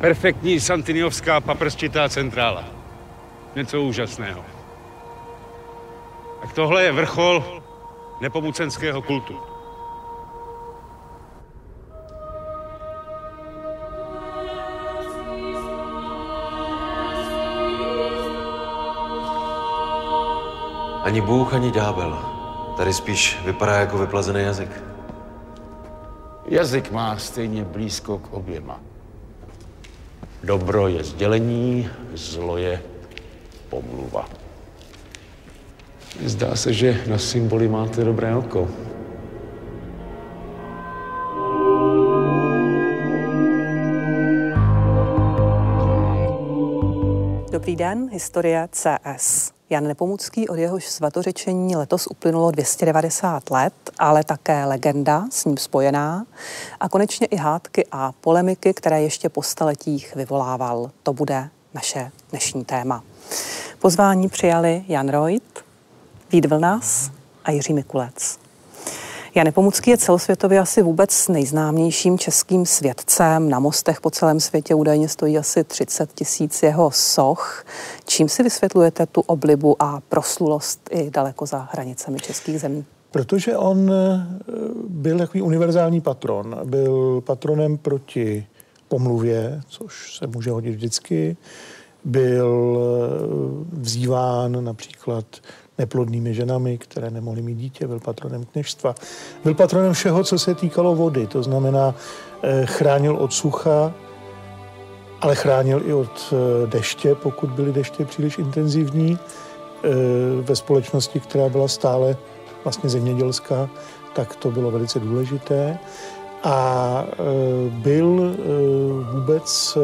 Perfektní santiniovská paprsčitá centrála. Něco úžasného. Tak tohle je vrchol nepomucenského kultu. Ani Bůh, ani ďábel. Tady spíš vypadá jako vyplazený jazyk. Jazyk má stejně blízko k oběma. Dobro je sdělení, zlo je pomluva. Zdá se, že na symboly máte dobré oko. Dobrý den, historie CS. Jan Nepomucký, od jehož svatořečení letos uplynulo 290 let, ale také legenda s ním spojená a konečně i hádky a polemiky, které ještě po staletích vyvolával. To bude naše dnešní téma. Pozvání přijali Jan Reut, Vít Vlnas a Jiří Mikulec. Jan Nepomucký je celosvětově asi vůbec nejznámějším českým svědcem. Na mostech po celém světě údajně stojí asi 30 tisíc jeho soch. Čím si vysvětlujete tu oblibu a proslulost i daleko za hranicemi českých zemí? Protože on eh, byl takový univerzální patron. Byl patronem proti pomluvě, což se může hodit vždycky. Byl eh, vzýván například neplodnými ženami, které nemohly mít dítě, byl patronem kněžstva. Byl patronem všeho, co se týkalo vody, to znamená eh, chránil od sucha, ale chránil i od eh, deště, pokud byly deště příliš intenzivní. Eh, ve společnosti, která byla stále vlastně zemědělská, tak to bylo velice důležité. A byl vůbec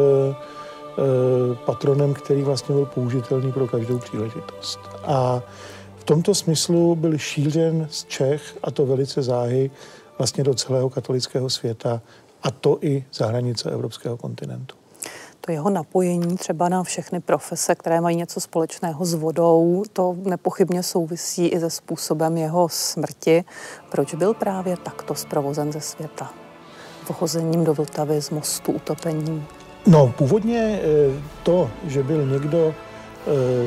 patronem, který vlastně byl použitelný pro každou příležitost. A v tomto smyslu byl šířen z Čech, a to velice záhy, vlastně do celého katolického světa, a to i za hranice evropského kontinentu. To jeho napojení třeba na všechny profese, které mají něco společného s vodou, to nepochybně souvisí i se způsobem jeho smrti. Proč byl právě takto zprovozen ze světa? Vhozením do Vltavy z mostu, utopením? No, původně eh, to, že byl někdo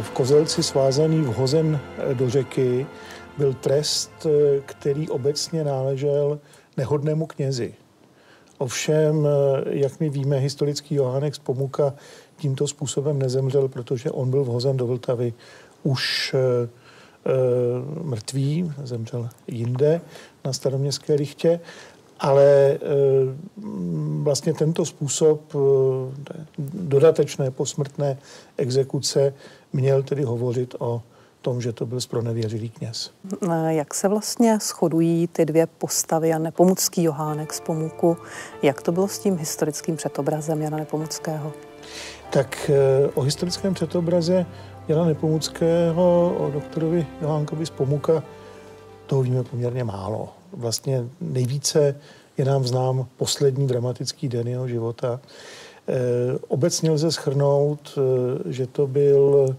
v Kozelci svázaný vhozen eh, do řeky byl trest, eh, který obecně náležel nehodnému knězi. Ovšem, jak my víme, historický Johánek z Pomuka tímto způsobem nezemřel, protože on byl vhozen do Vltavy už e, mrtvý, zemřel jinde na staroměstské lichtě ale eh, vlastně tento způsob eh, dodatečné posmrtné exekuce měl tedy hovořit o tom, že to byl spronevěřilý kněz. Eh, jak se vlastně shodují ty dvě postavy Jan Nepomucký, Johánek z Pomuku? Jak to bylo s tím historickým předobrazem Jana Nepomuckého? Tak o historickém předobraze Jana Nepomuckého, o doktorovi Johánkovi z Pomuka, toho víme poměrně málo vlastně nejvíce je nám znám poslední dramatický den jeho života. E, obecně lze schrnout, e, že to byl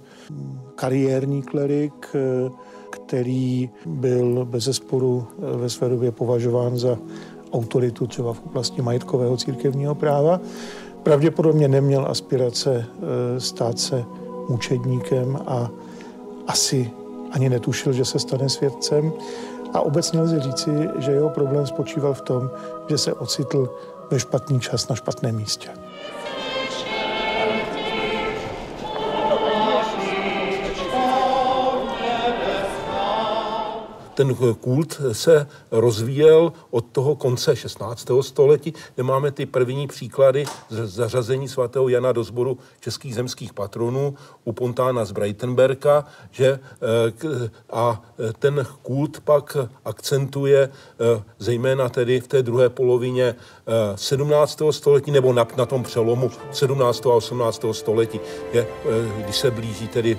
kariérní klerik, e, který byl bez zesporu ve své době považován za autoritu třeba v oblasti majetkového církevního práva. Pravděpodobně neměl aspirace stát se mučedníkem a asi ani netušil, že se stane svědcem. A obecně lze říci, že jeho problém spočíval v tom, že se ocitl ve špatný čas na špatném místě. Ten kult se rozvíjel od toho konce 16. století, kde máme ty první příklady zařazení svatého Jana do sboru českých zemských patronů u Pontána z Breitenberka, že eh, a ten kult pak akcentuje eh, zejména tedy v té druhé polovině 17. Eh, století nebo na, na tom přelomu 17. a 18. století, je, když se blíží tedy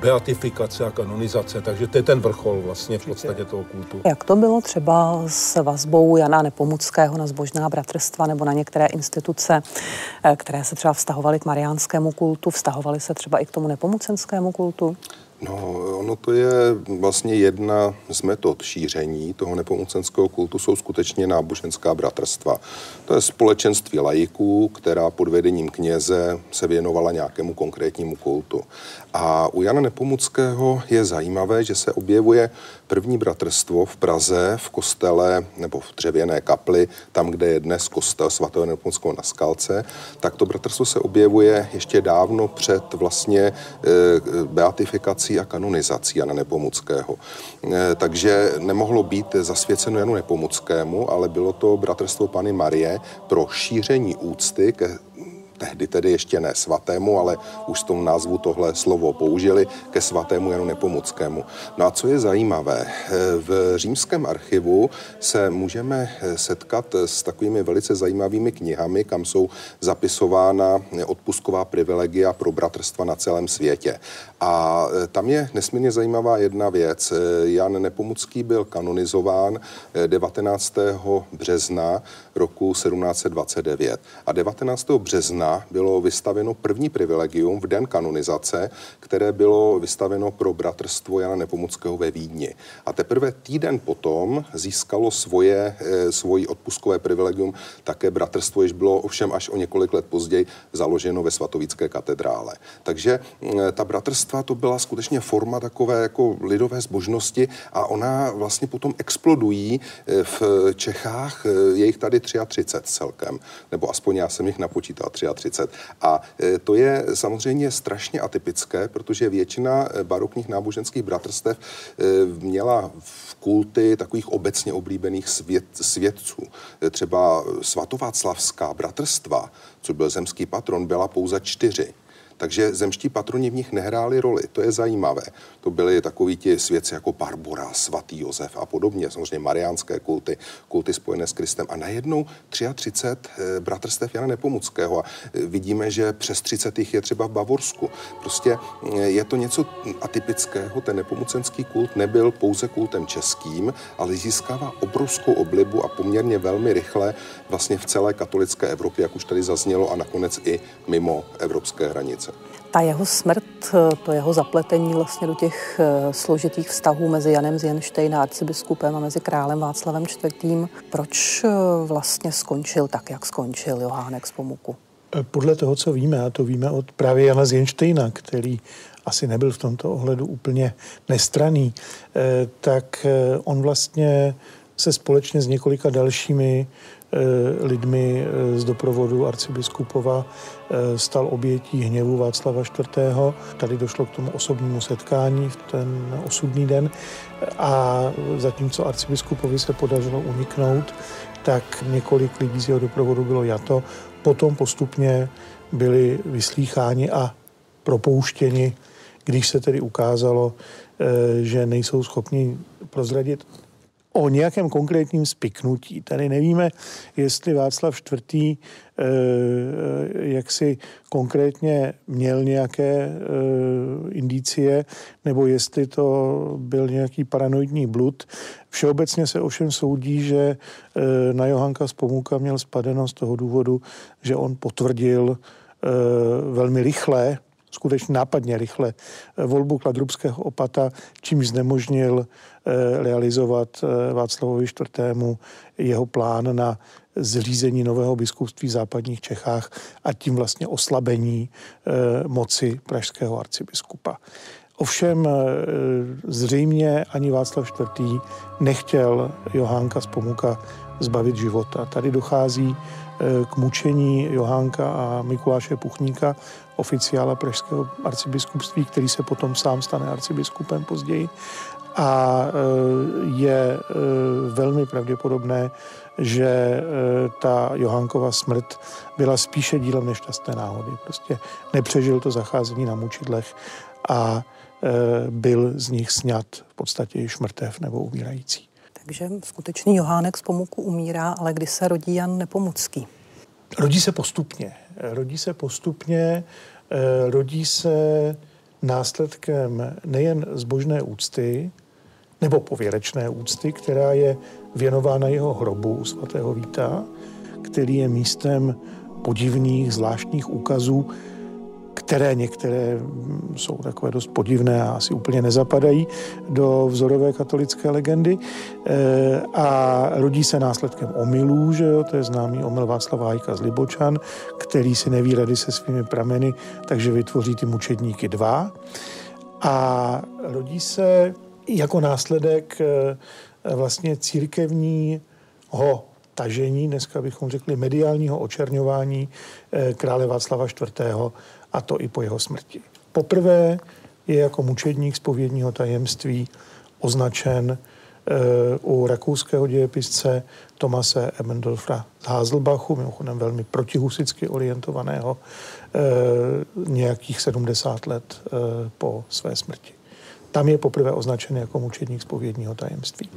beatifikace a kanonizace. Takže to je ten vrchol vlastně v podstatě toho kultu. Jak to bylo třeba s vazbou Jana Nepomuckého na zbožná bratrstva nebo na některé instituce, eh, které se třeba vztahovaly k mariánskému kultu, vztahovaly se třeba i k tomu nepomucenskému kultu? No, ono to je vlastně jedna z metod šíření toho nepomucenského kultu, jsou skutečně náboženská bratrstva. To je společenství lajiků, která pod vedením kněze se věnovala nějakému konkrétnímu kultu. A u Jana Nepomuckého je zajímavé, že se objevuje první bratrstvo v Praze v kostele nebo v dřevěné kapli, tam, kde je dnes kostel svatého Nepomuckého na Skalce, tak to bratrstvo se objevuje ještě dávno před vlastně e, beatifikací a kanonizací Jana Nepomuckého. E, takže nemohlo být zasvěceno Janu Nepomuckému, ale bylo to bratrstvo Pany Marie pro šíření úcty ke tehdy tedy ještě ne svatému, ale už s tom názvu tohle slovo použili ke svatému Janu Nepomuckému. No a co je zajímavé, v římském archivu se můžeme setkat s takovými velice zajímavými knihami, kam jsou zapisována odpusková privilegia pro bratrstva na celém světě. A tam je nesmírně zajímavá jedna věc. Jan Nepomucký byl kanonizován 19. března roku 1729. A 19. března bylo vystaveno první privilegium v den kanonizace, které bylo vystaveno pro bratrstvo Jana Nepomuckého ve Vídni. A teprve týden potom získalo svoje, svoji odpuskové privilegium také bratrstvo, jež bylo ovšem až o několik let později založeno ve svatovické katedrále. Takže ta bratrstva to byla skutečně forma takové jako lidové zbožnosti a ona vlastně potom explodují eh, v Čechách, je jich tady 33 celkem, nebo aspoň já jsem jich napočítal 33 30. A e, to je samozřejmě strašně atypické, protože většina barokních náboženských bratrstev měla v kulty takových obecně oblíbených svět, svědců. Třeba svatováclavská bratrstva, co byl zemský patron, byla pouze čtyři. Takže zemští patroni v nich nehráli roli. To je zajímavé. To byli takoví ti svědci jako Barbora, svatý Josef a podobně. Samozřejmě mariánské kulty, kulty spojené s Kristem. A najednou 33 eh, bratrstev Jana Nepomuckého. A eh, vidíme, že přes 30 jich je třeba v Bavorsku. Prostě eh, je to něco atypického. Ten nepomucenský kult nebyl pouze kultem českým, ale získává obrovskou oblibu a poměrně velmi rychle vlastně v celé katolické Evropě, jak už tady zaznělo, a nakonec i mimo evropské hranice. Ta jeho smrt, to jeho zapletení vlastně do těch eh, složitých vztahů mezi Janem z Jenštejna, arcibiskupem a mezi králem Václavem IV. Proč eh, vlastně skončil tak, jak skončil Johánek z Pomuku? Eh, podle toho, co víme, a to víme od právě Jana z Jenštejna, který asi nebyl v tomto ohledu úplně nestraný, tak on vlastně se společně s několika dalšími lidmi eh, z doprovodu arcibiskupova eh, stal obětí hněvu Václava IV. Tady došlo k tomu osobnímu setkání v ten osudný den a zatímco arcibiskupovi se podařilo uniknout, tak několik lidí z jeho doprovodu bylo jato. Potom postupně byli vyslýcháni a propouštěni, když se tedy ukázalo, že nejsou schopni prozradit o nějakém konkrétním spiknutí. Tady nevíme, jestli Václav IV. Eh, jak si konkrétně měl nějaké eh, indicie, nebo jestli to byl nějaký paranoidní blud. Všeobecně se ovšem soudí, že eh, na Johanka z Pomuka měl spadeno z toho důvodu, že on potvrdil velmi rychle, skutečně nápadně rychle volbu kladrubského opata, čímž znemožnil Eh, realizovat eh, Václavovi IV. jeho plán na zřízení nového biskupství v západních Čechách a tím vlastně oslabení eh, moci pražského arcibiskupa. Ovšem zřejmě ani Václav IV. nechtěl Johánka z Pomuka zbavit života. Tady dochází k mučení Johánka a Mikuláše Puchníka, oficiála pražského arcibiskupství, který se potom sám stane arcibiskupem později a e, je e, velmi pravděpodobné, že e, ta Johankova smrt byla spíše dílem nešťastné náhody. Prostě nepřežil to zacházení na mučidlech a byl z nich sňat v podstatě již mrtev nebo umírající. Takže skutečný Johánek z Pomuku umírá, ale kdy se rodí Jan Nepomucký? Rodí se postupně. Rodí se postupně, rodí se následkem nejen zbožné úcty, nebo pověrečné úcty, která je věnována jeho hrobu svatého Víta, který je místem podivných, zvláštních úkazů, které některé mm, jsou takové dost podivné a asi úplně nezapadají do vzorové katolické legendy. E, a rodí se následkem omylů, že jo, to je známý omyl Václava Hajka z Libočan, který si neví rady se svými prameny, takže vytvoří ty mučedníky dva. A rodí se jako následek e, vlastně církevního tažení, dneska bychom řekli mediálního očerňování e, krále Václava IV a to i po jeho smrti. Poprvé je jako mučedník zpovědního tajemství označen e, u rakouského dějepisce Tomase Emendorfa z Hazelbachu, mimochodem velmi protihusicky orientovaného, e, nějakých 70 let e, po své smrti. Tam je poprvé označen jako mučedník zpovědního tajemství.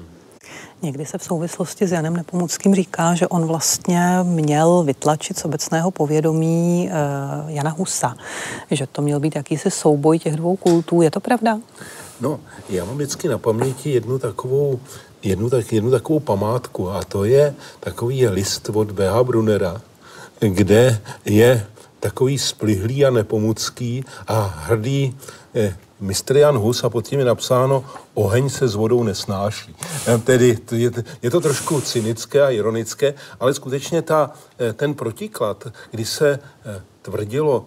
Někdy se v souvislosti s Janem Nepomuckým říká, že on vlastně měl vytlačit z obecného povědomí uh, Jana Husa, že to měl být jakýsi souboj těch dvou kultů. Je to pravda? No, já mám vždycky na paměti jednu takovou, jednu, tak, jednu takovou památku a to je takový list od B.H. Brunera, kde je takový splihlý a nepomucký a hrdý eh, mistr Jan Hus a pod tím je napsáno oheň se s vodou nesnáší. Eh, tedy je, je to trošku cynické a ironické, ale skutečně ta, eh, ten protiklad, kdy se eh, tvrdilo,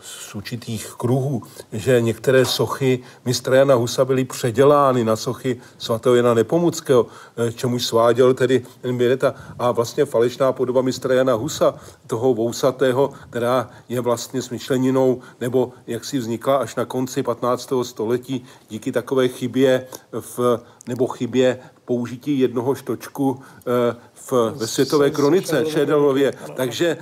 z určitých kruhů, že některé sochy mistra Jana Husa byly předělány na sochy svatého Jana Nepomuckého, eh, čemuž sváděl tedy Běreta. A vlastně falešná podoba mistra Jana Husa, toho vousatého, která je vlastně smyšleninou, nebo jak si vznikla až na konci 15. století díky takové chybě v, nebo chybě použití jednoho štočku eh, v, ve světové kronice Šedelově. Takže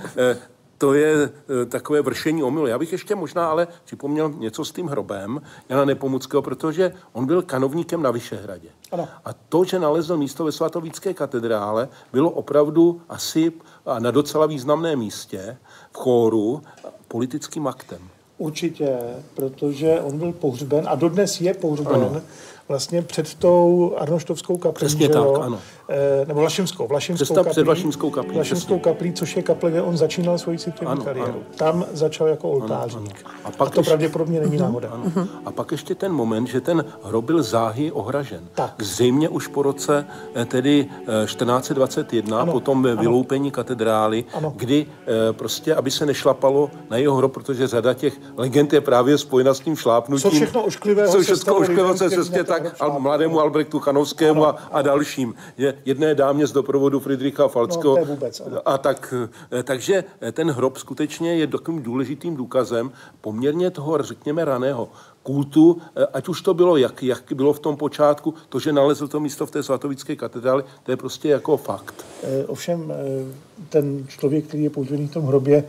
to je e, takové vršení omylu. Já bych ještě možná ale připomněl něco s tím hrobem Jana Nepomuckého, protože on byl kanovníkem na Vyšehradě. Ano. A to, že nalezl místo ve svatovícké katedrále, bylo opravdu asi na docela významném místě v chóru politickým aktem. Určitě, protože on byl pohřben a dodnes je pohřben ano vlastně před tou Arnoštovskou kaplí. Přesně tak, jo? ano. E, nebo Vlašimskou. Vlašimskou kaplí, před Vlašimskou kaplí. Vlašimskou kaplí, což je kaple, kde on začínal svoji církevní kariéru. Ano. Tam začal jako oltářník. Ano, ano. A, pak a to ještě, pravděpodobně není náhoda. Ano. A pak ještě ten moment, že ten hrob byl záhy ohražen. Tak. Zřejmě už po roce eh, tedy 1421, eh, ano. potom ve vyloupení katedrály, ano. kdy prostě, aby se nešlapalo na jeho hrob, protože řada těch legend je právě spojena s tím šlápnutím. Co všechno ošklivého co všechno ošklivého se cestě tak al, mladému Albrechtu Chanovskému a, a dalším. Je jedné dámě z doprovodu Friedricha Falckého. No, vůbec, a tak, eh, takže eh, ten hrob skutečně je takovým důležitým důkazem poměrně toho, řekněme, raného kultu, eh, ať už to bylo, jak, jak bylo v tom počátku, to, že nalezl to místo v té svatovické katedrále, to je prostě jako fakt. ovšem, ten člověk, který je pohřbený v tom hrobě,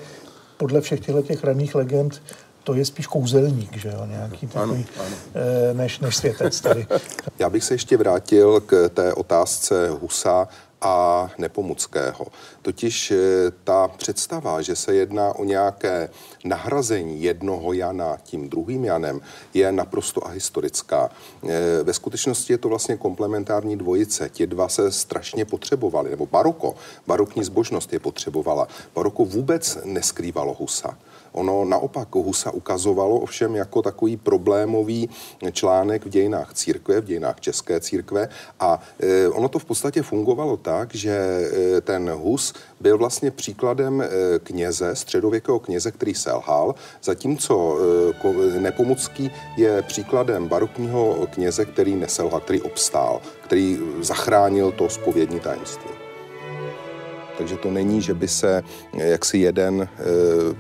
podle všech těchto těch raných legend to je spíš kouzelník, že jo, nějaký takový, ano, ano. Eh, než, než světec tady. Já bych se ještě vrátil k té otázce Husa a Nepomuckého. Totiž eh, ta představa, že se jedná o nějaké nahrazení jednoho Jana tím druhým Janem, je naprosto ahistorická. Eh, ve skutečnosti je to vlastně komplementární dvojice. Ti dva se strašně potřebovali, nebo baroko, barokní zbožnost je potřebovala. Baroko vůbec neskrývalo Husa. Ono naopak Husa ukazovalo ovšem jako takový problémový článek v dějinách církve, v dějinách české církve a e, ono to v podstatě fungovalo tak, že e, ten Hus byl vlastně příkladem e, kněze, středověkého kněze, který selhal, zatímco Nepomucký je příkladem barokního kněze, který neselhal, který obstál, který zachránil to spovědní tajemství. Takže to není, že by se eh, jaksi jeden e,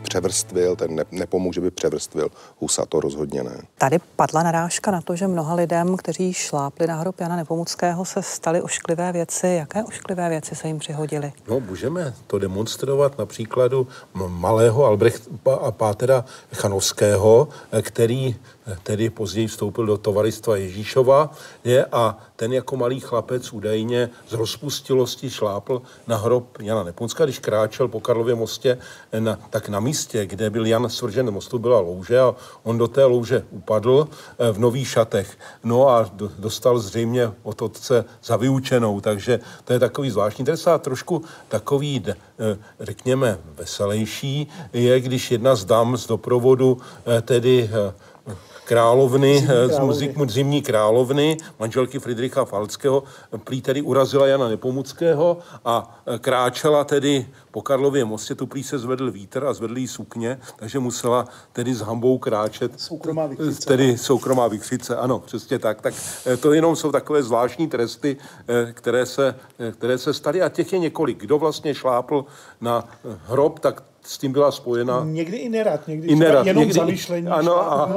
převrstvil, ten ne, nepomůže, by převrstvil Husa, to rozhodně ne. Tady padla narážka na to, že mnoha lidem, kteří šlápli na hrob Jana Nepomuckého, se staly ošklivé věci. Jaké ošklivé věci se jim přihodily? No, můžeme to demonstrovat na příkladu malého Albrecht a Pátera Chanovského, eh, který tedy později vstoupil do tovaristva Ježíšova je, a ten jako malý chlapec údajně z rozpustilosti šlápl na hrob Jana Nepunska, když kráčel po Karlově mostě, na, tak na místě, kde byl Jan svržen mostu, byla louže a on do té louže upadl v nových šatech. No a dostal zřejmě od otce za vyučenou, takže to je takový zvláštní trest a trošku takový, řekněme, veselější je, když jedna z dam z doprovodu tedy královny, zimní eh, zimní královny, manželky Friedricha Falckého, prý tedy urazila Jana Nepomuckého a eh, kráčela tedy po Karlově mostě, tu prý se zvedl vítr a zvedl jí sukně, takže musela tedy s hambou kráčet. Soukromá vykřice. Tedy soukromá vykřice, ano, přesně tak. Tak eh, to jenom jsou takové zvláštní tresty, které se, které se staly a těch je několik. Kdo vlastně šlápl na hrob, tak s tím byla spojena. Někdy i nerad, někdy I nerad, jenom někdy, zamýšlení. Ano, a, a,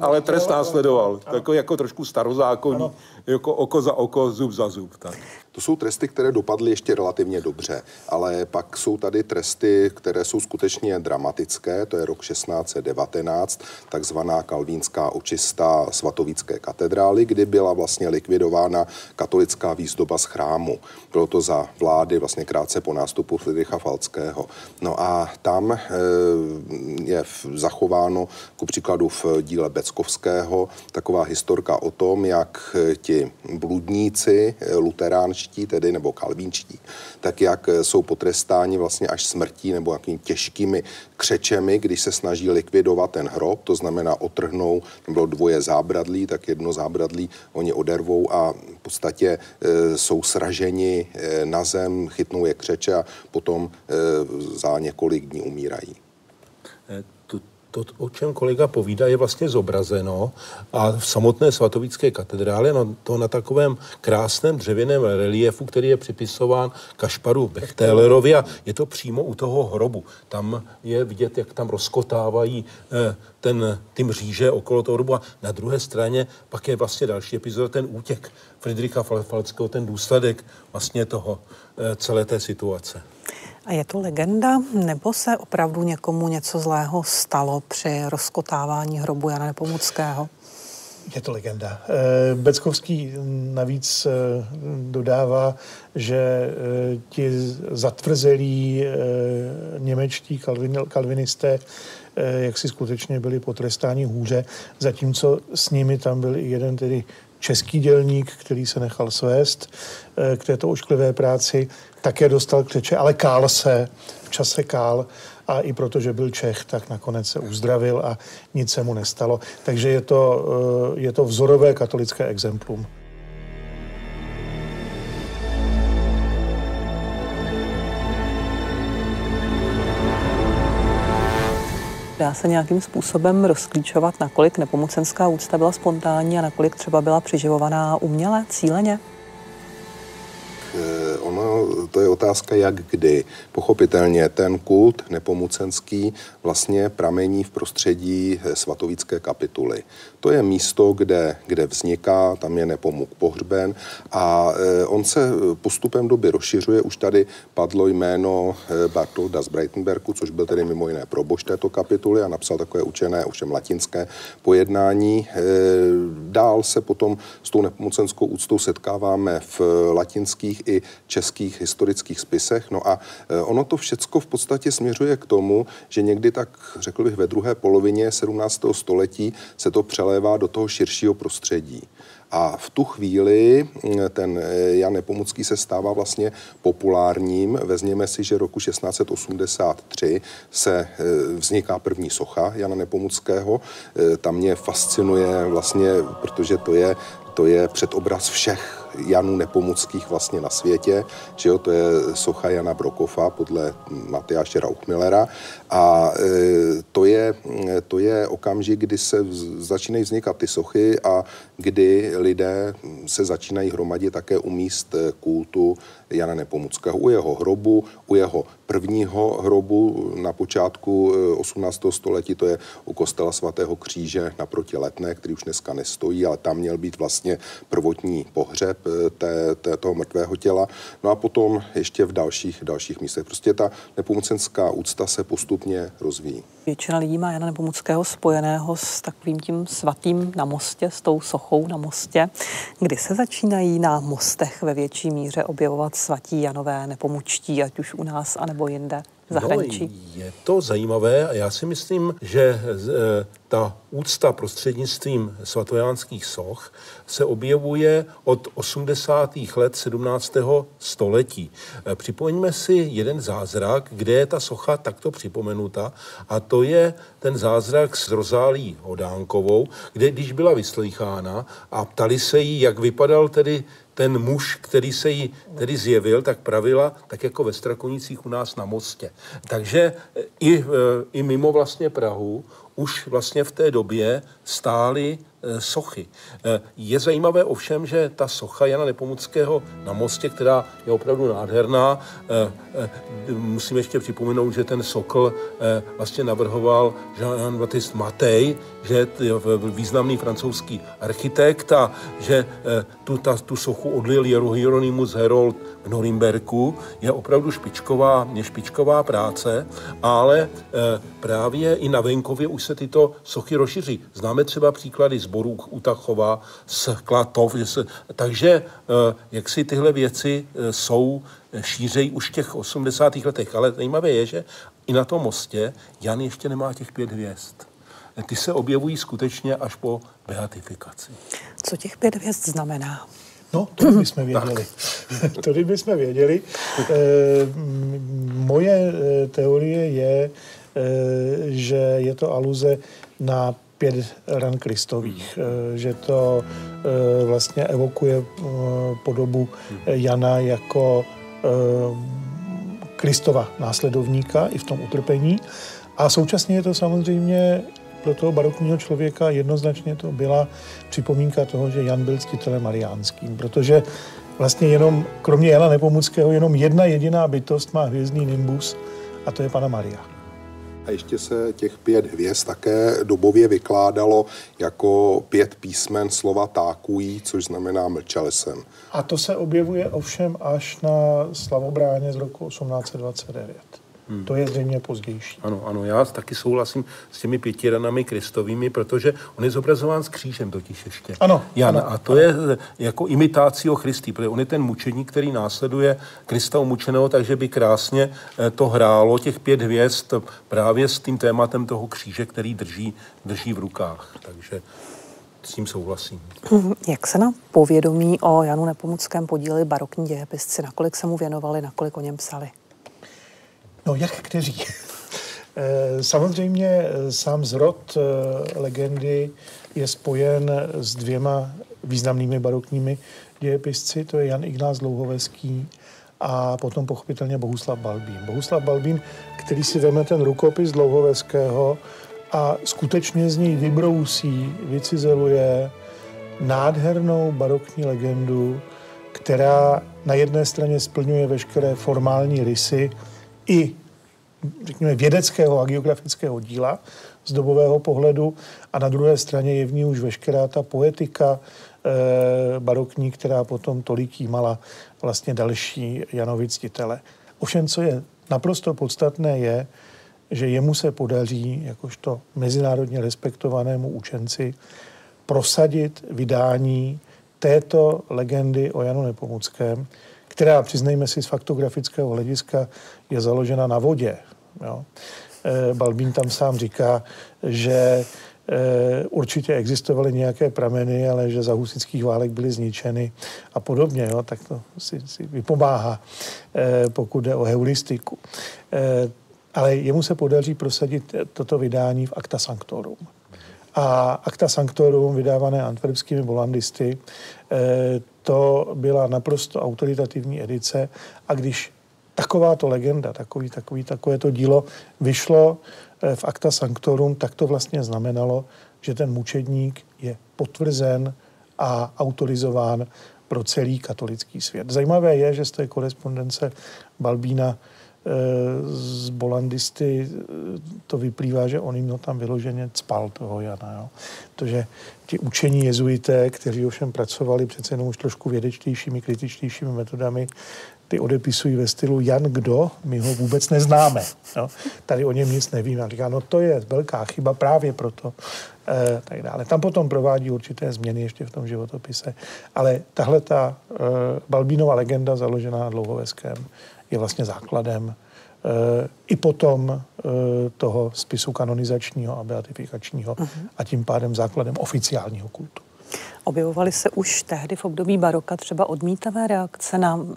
ale trest následoval. Jako, jako trošku starozákonní, jako oko za oko, zub za zub. Tak. To jsou tresty, které dopadly ještě relativně dobře, ale pak jsou tady tresty, které jsou skutečně dramatické, to je rok 1619, takzvaná kalvínská očista svatovické katedrály, kdy byla vlastně likvidována katolická výzdoba z chrámu. Bylo to za vlády vlastně krátce po nástupu Friedricha Falckého. No a tam eh, je zachováno, ku příkladu v díle Beckovského, taková historka o tom, jak ti bludníci, eh, luteránští, kalvinští tedy, nebo kalvínští, tak jak eh, jsou potrestáni vlastně až smrtí nebo jakými těžkými křečemi, když se snaží likvidovat ten hrob, to znamená otrhnou, bylo dvoje zábradlí, tak jedno zábradlí oni odervou a v podstatě e, jsou sraženi e, na zem, chytnou je křeče a potom e, za několik dní umírají to, o čem kolega povídá, je vlastně zobrazeno a v samotné svatovické katedrále, no, to na takovém krásném dřevěném reliefu, který je připisován Kašparu Bechtelerovi a je to přímo u toho hrobu. Tam je vidět, jak tam rozkotávají eh, ten, ty mříže okolo toho hrobu a na druhé straně pak je vlastně další epizoda, ten útěk Friedricha Falckého, ten důsledek vlastně toho eh, celé té situace. A je to legenda, nebo se opravdu někomu něco zlého stalo při rozkotávání hrobu Jana Nepomuckého? Je to legenda. Eh, Beckovský navíc eh, dodává, že eh, ti zatvrzelí němečtí kalvinisté jak si skutečně byli potrestáni hůře, zatímco s nimi tam byl i jeden tedy český dělník, který se nechal svést k této ošklivé práci, také dostal křeče, ale kál se, v čase kál a i protože byl Čech, tak nakonec se uzdravil a nic se mu nestalo. Takže je to, eh, je to vzorové katolické exemplum. Dá se nějakým způsobem rozklíčovat, nakolik nepomocenská úcta byla spontánní a nakolik třeba byla přiživovaná uměle, cíleně? Eh, to je otázka jak kdy. Pochopitelně ten kult nepomucenský vlastně pramení v prostředí eh, svatovické kapituly. To je místo, kde, kde vzniká, tam je nepomuk pohřben a eh, on se postupem doby rozšiřuje. Už tady padlo jméno Bartolda z Breitenbergu, což byl tedy mimo jiné probož této kapituly a napsal takové učené, ovšem latinské pojednání. Dál se potom s tou nepomocenskou úctou setkáváme v latinských i českých historických spisech. No a e, ono to všecko v podstatě směřuje k tomu, že někdy tak, řekl bych, ve druhé polovině 17. století se to přelévá do toho širšího prostředí. A v tu chvíli ten e, Jan Nepomucký se stává vlastně populárním. Vezměme si, že roku 1683 se vzniká první socha Jana Nepomuckého. Tam mě fascinuje vlastně, protože to je, to je předobraz všech Janů Nepomuckých vlastně na světě, že jo, to je socha Jana Brokofa podle Matyáše Rauchmillera a e, to, je, to je okamžik, kdy se začínají vznikat ty sochy a kdy lidé se začínají hromadit také u míst kultu Jana Nepomuckého, u jeho hrobu, u jeho prvního hrobu na počátku 18. století, to je u kostela svatého kříže naproti Letné, který už dneska nestojí, ale tam měl být vlastně prvotní pohřeb té, té, toho mrtvého těla. No a potom ještě v dalších, dalších místech. Prostě ta nepomocenská úcta se postupně rozvíjí. Většina lidí má Jana Nepomuckého spojeného s takovým tím svatým na mostě, s tou sochou na mostě. Kdy se začínají na mostech ve větší míře objevovat svatí Janové nepomučtí, ať už u nás, anebo jinde? Zahraničí? No, je to zajímavé a já si myslím, že e, ta úcta prostřednictvím svatojánských soch se objevuje od 80. let 17. století. E, připomeňme si jeden zázrak, kde je ta socha takto připomenuta a to je ten zázrak s Rozálí Hodánkovou, kde když byla vyslýchána a ptali se jí, jak vypadal tedy ten muž, který se jí tedy zjevil, tak pravila tak jako ve Strakonicích u nás na mostě. Takže i, e, i mimo vlastně Prahu už vlastně v té době stály e, sochy. E, je zajímavé ovšem, že ta socha Jana Nepomuckého na mostě, která je opravdu nádherná, musím ještě připomenout, že ten sokl vlastně navrhoval Jean Baptiste Matej, že je významný francouzský architekt a že tu, ta, tu sochu odlil Hieronymus Herold Norimberku. Je opravdu špičková, je špičková práce, ale právě i na venkově už se tyto sochy rozšíří. Známe třeba příklady z Borů Utachova, z Klatov, že se, takže eh, jak si tyhle věci eh, jsou šířej už v těch 80. letech. Ale zajímavé je, že i na tom mostě Jan ještě nemá těch pět hvězd. Ty se objevují skutečně až po beatifikaci. Co těch pět hvězd znamená? No, to bychom věděli. to bychom věděli. E, moje teorie je, Eh, že je to aluze na pět ran Kristových, eh, že to eh, vlastně evokuje podobu Jana jako Kristova následovníka i v tom utrpení. A současně je to samozřejmě pro toho barokního člověka jednoznačně to byla připomínka toho, že Jan byl ctitelem mariánským, protože vlastně jenom, kromě Jana Nepomuckého, jenom jedna jediná bytost má hvězdný nimbus a to je Pana Maria. A ještě se těch pět hvězd také dobově vykládalo jako pět písmen slova tákují, což znamená mlčel jsem. A to se objevuje ovšem až na slavobráně z roku 1829. Hmm. To je zřejmě pozdější. Ano, ano, já taky souhlasím s těmi pěti ranami kristovými, protože on je zobrazován s křížem totiž ještě. Ano. Jan, ano, a to ano. je jako o Christi, protože on je ten mučeník, který následuje Krista umučeného, takže by krásně eh, to hrálo, těch pět hvězd, právě s tím tématem toho kříže, který drží, drží v rukách. Takže s tím souhlasím. Mhm. Jak se na povědomí o Janu Nepomuckém podíleli barokní dějepisci? Nakolik se mu věnovali, nakolik o něm psali? No, jak kteří? Eh, samozřejmě eh, sám zrod eh, legendy je spojen s dvěma významnými barokními dějepisci, to je Jan Ignác Dlouhoveský a potom pochopitelně Bohuslav Balbín. Bohuslav Balbín, který si veme ten rukopis Dlouhoveského a skutečně z něj vybrousí, vycizeluje nádhernou barokní legendu, která na jedné straně splňuje veškeré formální rysy, i řekněme, vědeckého a geografického díla z dobového pohledu a na druhé straně je v ní už veškerá ta poetika e, barokní, která potom tolik jímala vlastně další Janovi ctitele. Ovšem, co je naprosto podstatné, je, že jemu se podaří, jakožto mezinárodně respektovanému učenci, prosadit vydání této legendy o Janu Nepomuckém, která, přiznejme si, z faktografického hlediska je založena na vodě. Jo. E, Balbín tam sám říká, že e, určitě existovaly nějaké prameny, ale že za husických válek byly zničeny a podobně, jo, tak to si, si vypomáhá, e, pokud jde o heuristiku. Ale jemu se podaří prosadit toto vydání v Acta Sanctorum. A Acta Sanctorum, vydávané antwerpskými volandisty, to byla naprosto autoritativní edice a když takováto legenda, takový, takový, takové to dílo vyšlo eh, v Acta Sanctorum, tak to vlastně znamenalo, že ten mučedník je potvrzen a autorizován pro celý katolický svět. Zajímavé je, že z té korespondence Balbína z Bolandisty to vyplývá, že on jim ho tam vyloženě cpal toho Jana. Jo. Protože ti učení jezuité, kteří ovšem pracovali přece jenom už trošku vědečtějšími, kritičtějšími metodami, ty odepisují ve stylu Jan kdo, my ho vůbec neznáme. Jo. Tady o něm nic nevíme. A říká, no to je velká chyba právě proto. E, tak dále. Tam potom provádí určité změny ještě v tom životopise. Ale tahle ta e, Balbínova legenda založená Dlouhoveském je vlastně základem e, i potom e, toho spisu kanonizačního a beatifikačního uh-huh. a tím pádem základem oficiálního kultu. Objevovaly se už tehdy v období baroka třeba odmítavé reakce na mm,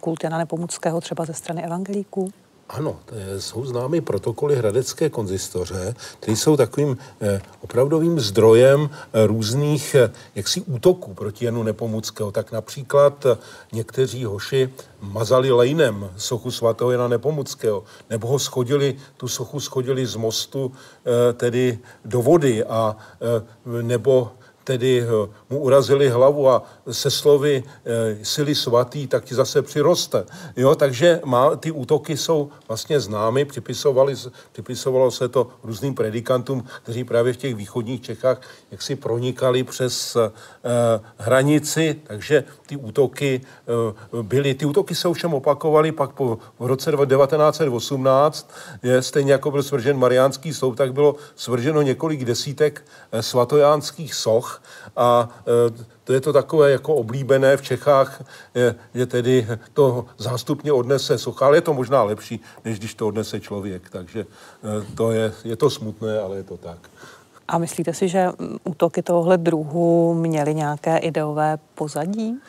kult Jana Nepomuckého třeba ze strany evangelíků? Ano, jsou známy protokoly Hradecké konzistoře, které jsou takovým eh, opravdovým zdrojem eh, různých eh, jaksi útoků proti Janu Nepomuckého. Tak například někteří hoši mazali lejnem sochu svatého Jana Nepomuckého, nebo ho schodili, tu sochu schodili z mostu tedy do vody, a nebo tedy eh, mu urazili hlavu a se slovy e, sily svatý, tak ti zase přiroste. Jo, takže má, ty útoky jsou vlastně známy, připisovali, připisovalo se to různým predikantům, kteří právě v těch východních Čechách jak si pronikali přes e, hranici, takže ty útoky e, byly. Ty útoky se ovšem opakovaly pak po, v roce 1918, je, stejně jako byl svržen Mariánský soud, tak bylo svrženo několik desítek svatojánských soch, a e, to je to takové jako oblíbené v Čechách, že tedy to zástupně odnese socha, ale je to možná lepší, než když to odnese člověk, takže e, to je, je to smutné, ale je to tak. A myslíte si, že útoky tohohle druhu měly nějaké ideové pozadí?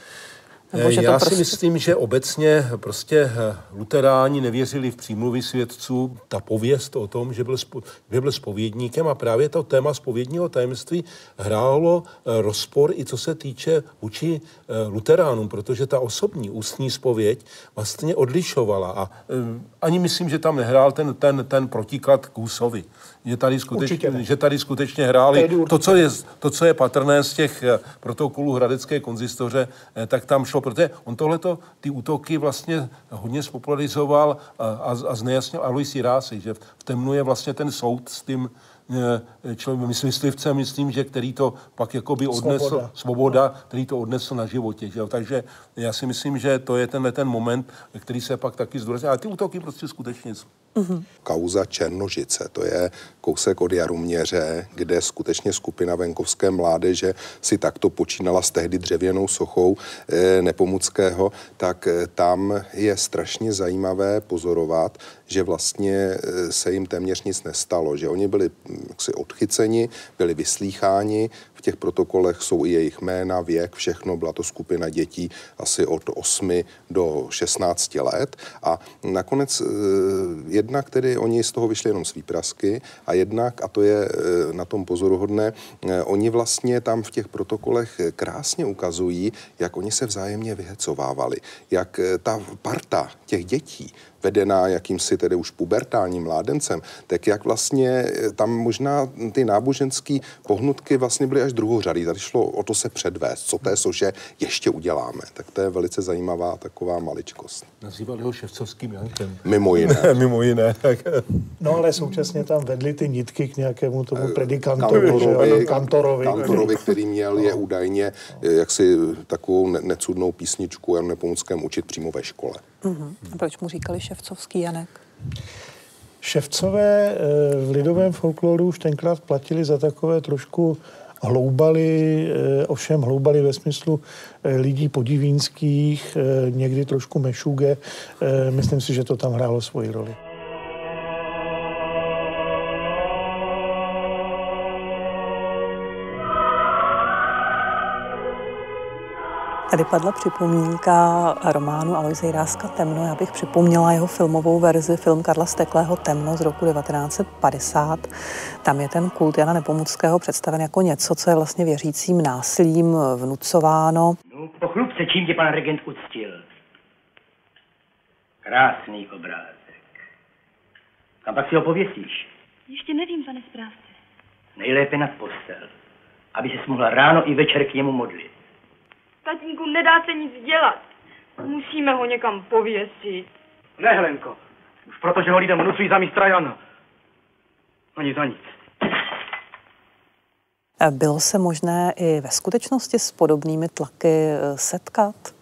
Nebo že Já to prostě... si myslím, že obecně prostě eh, luteráni nevěřili v přímluvy svědců. Ta pověst o tom, že byl, spo, že byl spovědníkem a právě to téma spovědního tajemství hrálo eh, rozpor i co se týče vůči eh, luteránům, protože ta osobní ústní spověď vlastně odlišovala a ani myslím, že tam nehrál ten, ten, ten protiklad k Hůsovi že tady skutečně, že tady skutečně hráli. To co, je, to, co je patrné z těch eh, protokolů Hradecké konzistoře, eh, tak tam šlo, protože on tohleto, ty útoky vlastně hodně spopularizoval a, a, a znejasnil Alois Jirásy, že v temnu je vlastně ten soud s tím, eh, člověk, myslivcem, myslím, že který to pak jakoby odnesl, svoboda, svoboda který to odnesl na životě. Že? Takže já si myslím, že to je tenhle ten moment, který se pak taky zdůraznil. Ale ty útoky prostě skutečně Mm-hmm. Kauza Černožice, to je kousek od Jaruměře, kde skutečně skupina venkovské mládeže si takto počínala s tehdy dřevěnou sochou e, Nepomuckého, tak e, tam je strašně zajímavé pozorovat, že vlastně eh, se jim téměř nic nestalo, že oni byli jaksi odchyceni, byli vyslýcháni, v těch protokolech jsou i jejich jména, věk, všechno, byla to skupina dětí asi od 8 do 16 let. A nakonec eh, jednak tedy oni z toho vyšli jenom z výprasky a jednak, a to je eh, na tom pozoruhodné, oni vlastně tam v těch protokolech krásně ukazují, jak oni se vzájemně vyhecovávali, jak ta parta těch dětí vedená jakýmsi tedy už pubertálním mládencem, tak jak vlastně eh, tam možná ty náboženské pohnutky vlastně byly až druhořadý. Tady šlo o to se předvést, co té soše ještě uděláme. Tak to je velice zajímavá taková maličkost. Nazývali ho ševcovským Jankem. Mimo jiné. Mimo jiné. no ale současně tam vedli ty nitky k nějakému tomu eh, predikantovi, kantorovi, kantorovi, kantorovi, který měl je údajně eh, jaksi takovou necudnou písničku Janu Nepomuckém učit přímo ve škole. Uh-huh. A proč mu říkali ševcovský Janek? Ševcové eh, v lidovém folkloru už tenkrát platili za takové trošku hloubali, eh, ovšem hloubali ve smyslu eh, lidí podivínských, někdy trošku mešuge. Myslím si, že to tam hrálo svoji roli. Tady padla připomínka románu Aloise Jiráska Temno. Já bych připomněla jeho filmovou verzi, film Karla Steklého Temno z roku 1950. Tam je ten kult Jana Nepomuckého představen jako něco, co je vlastně věřícím násilím vnucováno. No, pochlubce, čím tě pan regent uctil? Krásný obrázek. Kam pak si ho pověsíš? Ještě nevím, pane správce. Nejlépe nad postel, aby se mohla ráno i večer k němu modlit. Tatínku, nedá se nic dělat. Musíme ho někam pověsit. Ne, Helenko. Už protože ho lidem vnucují za mistra Jana. Ani za nic. Bylo se možné i ve skutečnosti s podobnými tlaky eh, setkat?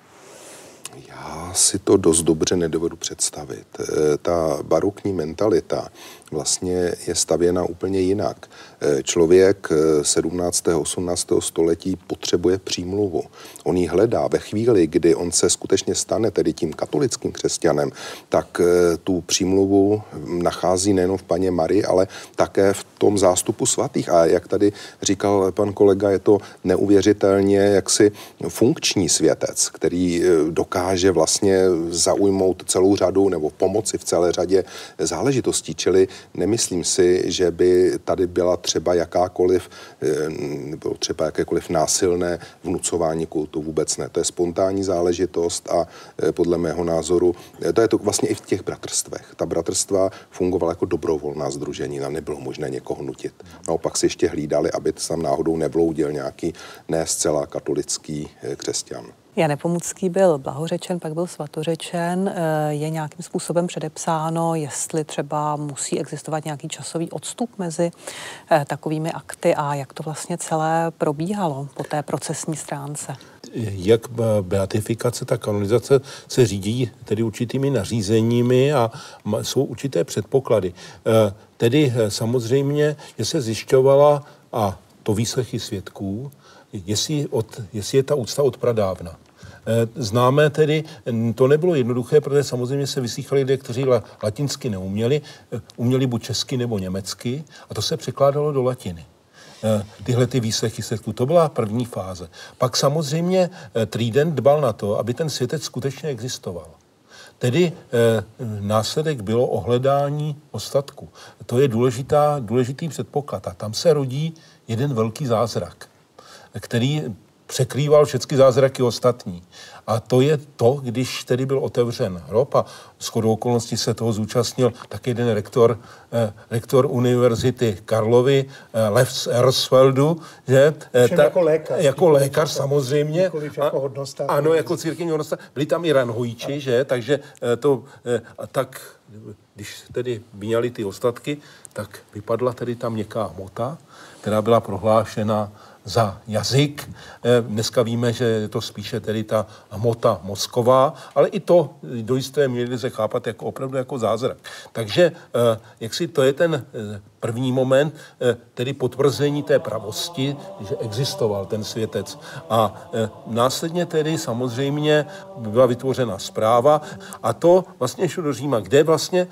Si to dost dobře nedovedu představit. Eh, ta barokní mentalita vlastně je stavěna úplně jinak. Eh, člověk 17. 18. století potřebuje přímluvu. On ji hledá ve chvíli, kdy on se skutečně stane tedy tím katolickým křesťanem, tak tu přímluvu nachází nejen v paně Marii, ale také v tom zástupu svatých. A jak tady říkal pan kolega, je to neuvěřitelně jaksi funkční světec, který dokáže vlastně zaujmout celou řadu nebo pomoci v celé řadě záležitostí. Čili nemyslím si, že by tady byla třeba jakákoliv, nebo třeba jakékoliv násilné vnucování kultu. Vůbec ne. To je spontánní záležitost a podle mého názoru, to je to vlastně i v těch bratrstvech. Ta bratrstva fungovala jako dobrovolná združení, tam nebylo možné někoho nutit. Naopak si ještě hlídali, aby tam náhodou nevloudil nějaký ne zcela katolický křesťan. Jan Nepomucký byl blahořečen, pak byl svatořečen. Je nějakým způsobem předepsáno, jestli třeba musí existovat nějaký časový odstup mezi takovými akty a jak to vlastně celé probíhalo po té procesní stránce? Jak beatifikace, tak kanonizace se řídí tedy určitými nařízeními a jsou určité předpoklady. Tedy samozřejmě, že se zjišťovala a to výslechy svědků, jestli, od, jestli je ta úcta od pradávna. Známe tedy, to nebylo jednoduché, protože samozřejmě se vyslýchali lidé, kteří latinsky neuměli, uměli buď česky nebo německy a to se překládalo do latiny tyhle ty výslechy svědků. To byla první fáze. Pak samozřejmě Trident dbal na to, aby ten světec skutečně existoval. Tedy eh, následek bylo ohledání ostatku. To je důležitá, důležitý předpoklad. A tam se rodí jeden velký zázrak, který překrýval všechny zázraky ostatní. A to je to, když tedy byl otevřen hrob a shodou okolností se toho zúčastnil tak jeden rektor, eh, rektor univerzity Karlovy, eh, Lev z Ersfeldu, že? Eh, ta, jako lékař. Jako lékař samozřejmě. Jako hodnostář. Ano, jako církevní hodnostář. Byli tam i ranhojíči, a. že? Takže eh, to eh, a tak, když tedy vyňali ty ostatky, tak vypadla tedy tam měkká hmota, která byla prohlášena za jazyk. Dneska víme, že je to spíše tedy ta hmota mozková, ale i to do jisté míry lze chápat jako opravdu jako zázrak. Takže jak si to je ten první moment, tedy potvrzení té pravosti, že existoval ten světec. A následně tedy samozřejmě byla vytvořena zpráva a to vlastně šlo do Říma, kde vlastně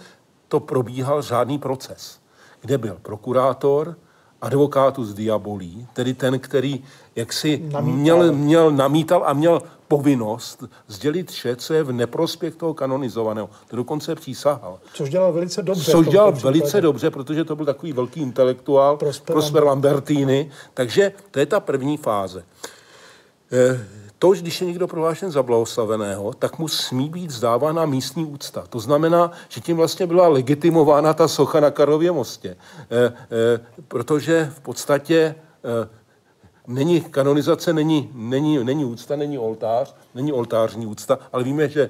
to probíhal žádný proces. Kde byl prokurátor, advokátu z diabolí, tedy ten, který jaksi měl, měl, namítal a měl povinnost sdělit vše, co je v neprospěch toho kanonizovaného. To dokonce přísahal. Což dělal velice dobře. Což dělal velice dobře, protože to byl takový velký intelektuál, Prosper, Prosper Lambertini. Takže to je ta první fáze. Eh, to, když je někdo prohlášen za blahoslaveného, tak mu smí být zdávána místní úcta. To znamená, že tím vlastně byla legitimována ta socha na Karlově mostě. E, e, protože v podstatě e, není kanonizace, není, není, není úcta, není oltář, není oltářní úcta, ale víme, že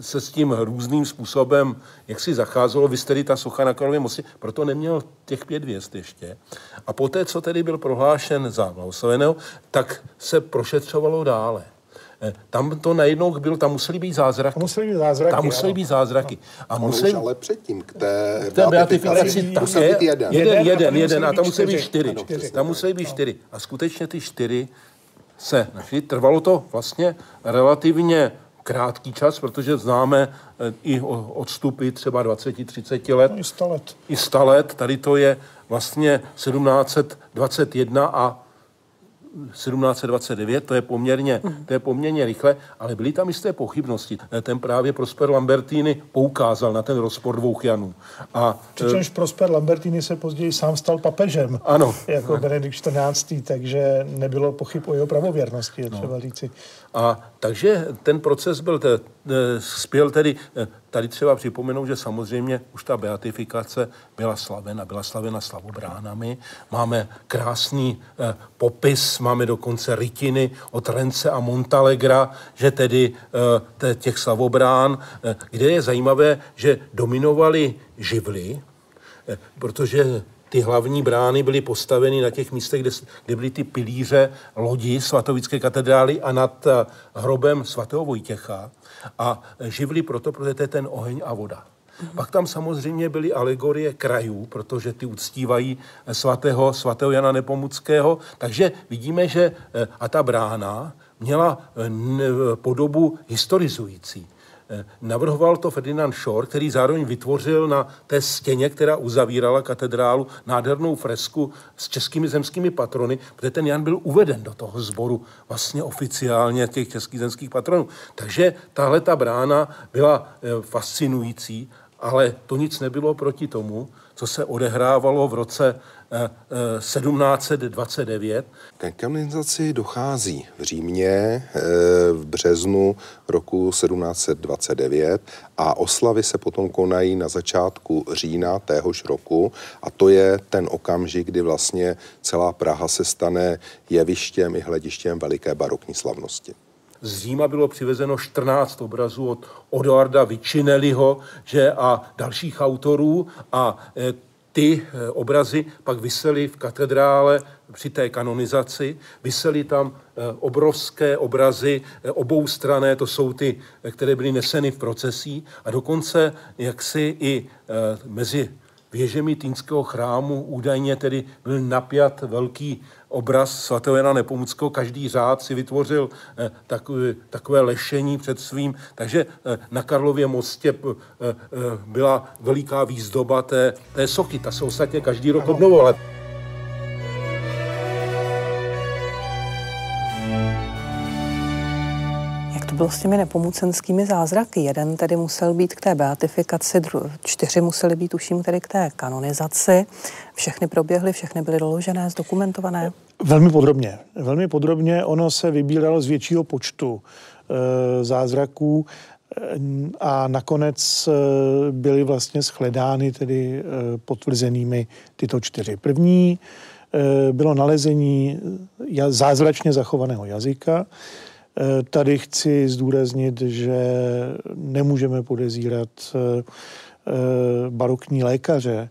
se s tím různým způsobem, jak si zacházelo, vy tedy ta socha na Karlově mostě, proto neměl těch pět věst ještě. A poté, co tedy byl prohlášen za blahoslaveného, tak se prošetřovalo dále. Tam to najednou bylo, tam museli být zázraky. Tam museli být zázraky. Tam museli být zázraky. A museli... ale předtím k té, k té beatifikaci také jeden. Jeden, jeden, jeden, a tam museli být čtyři. Tam museli být čtyři. A skutečně ty čtyři se našli. Trvalo to vlastně relativně krátký čas, protože známe eh, i odstupy třeba 20-30 let. I 100 let. I 100 let. Tady to je vlastně 1721 a 1729, to je poměrně, to je poměrně rychle, ale byly tam jisté pochybnosti. Ten právě Prosper Lambertini poukázal na ten rozpor dvou Janů. A, Přičemž Prosper Lambertini se později sám stal papežem. Ano. Jako Benedikt 14. takže nebylo pochyb o jeho pravověrnosti, je třeba no. říci. A takže ten proces byl, te, spěl tedy tady třeba připomenout, že samozřejmě už ta beatifikace byla slavena, byla slavena slavobránami. Máme krásný eh, popis, máme dokonce rytiny od Rence a Montalegra, že tedy eh, těch slavobrán, eh, kde je zajímavé, že dominovali živly, eh, protože ty hlavní brány byly postaveny na těch místech, kde, kde byly ty pilíře lodi svatovické katedrály a nad eh, hrobem svatého Vojtěcha. A živli proto, protože to je ten oheň a voda. Mm-hmm. Pak tam samozřejmě byly alegorie krajů, protože ty uctívají eh, svatého, svatého Jana Nepomuckého. Takže vidíme, že eh, a ta brána měla podobu historizující. Eh, navrhoval to Ferdinand Shore, který zároveň vytvořil na té stěně, která uzavírala katedrálu, nádhernou fresku s českými zemskými patrony, protože ten Jan byl uveden do toho sboru vlastně oficiálně těch českých zemských patronů. Takže tahle ta brána byla eh, fascinující, ale to nic nebylo proti tomu, co se odehrávalo v roce 1729. Ke kanonizaci dochází v Římě eh, v březnu roku 1729 a oslavy se potom konají na začátku října téhož roku a to je ten okamžik, kdy vlastně celá Praha se stane jevištěm i hledištěm veliké barokní slavnosti. Z Říma bylo přivezeno 14 obrazů od Odoarda Vicinelliho že a dalších autorů a eh, ty eh, obrazy pak vysely v katedrále při té kanonizaci. Vysely tam eh, obrovské obrazy eh, obou strané, to jsou ty, které byly neseny v procesí a dokonce jaksi i mezi věžemi Týnského chrámu údajně tedy byl napjat velký obraz svatého Jana Nepomuckého. Každý řád si vytvořil eh, takové, takové lešení před svým. Takže eh, na Karlově mostě eh, byla veliká výzdoba té, té sochy. Ta se ostatně každý rok obnovovala. Bylo s těmi nepomucenskými zázraky. Jeden tedy musel být k té beatifikaci, dru, čtyři museli být, tuším, tedy k té kanonizaci. Všechny proběhly, všechny byly doložené, zdokumentované. Velmi podrobně. Velmi podrobně. Ono se vybíralo z většího počtu e, zázraků eh, a nakonec eh, byly vlastně shledány tedy potvrzenými tyto čtyři. První bylo nalezení zázračně zachovaného jazyka, tady chci zdůraznit, že nemůžeme podezírat eh, eh, barokní lékaře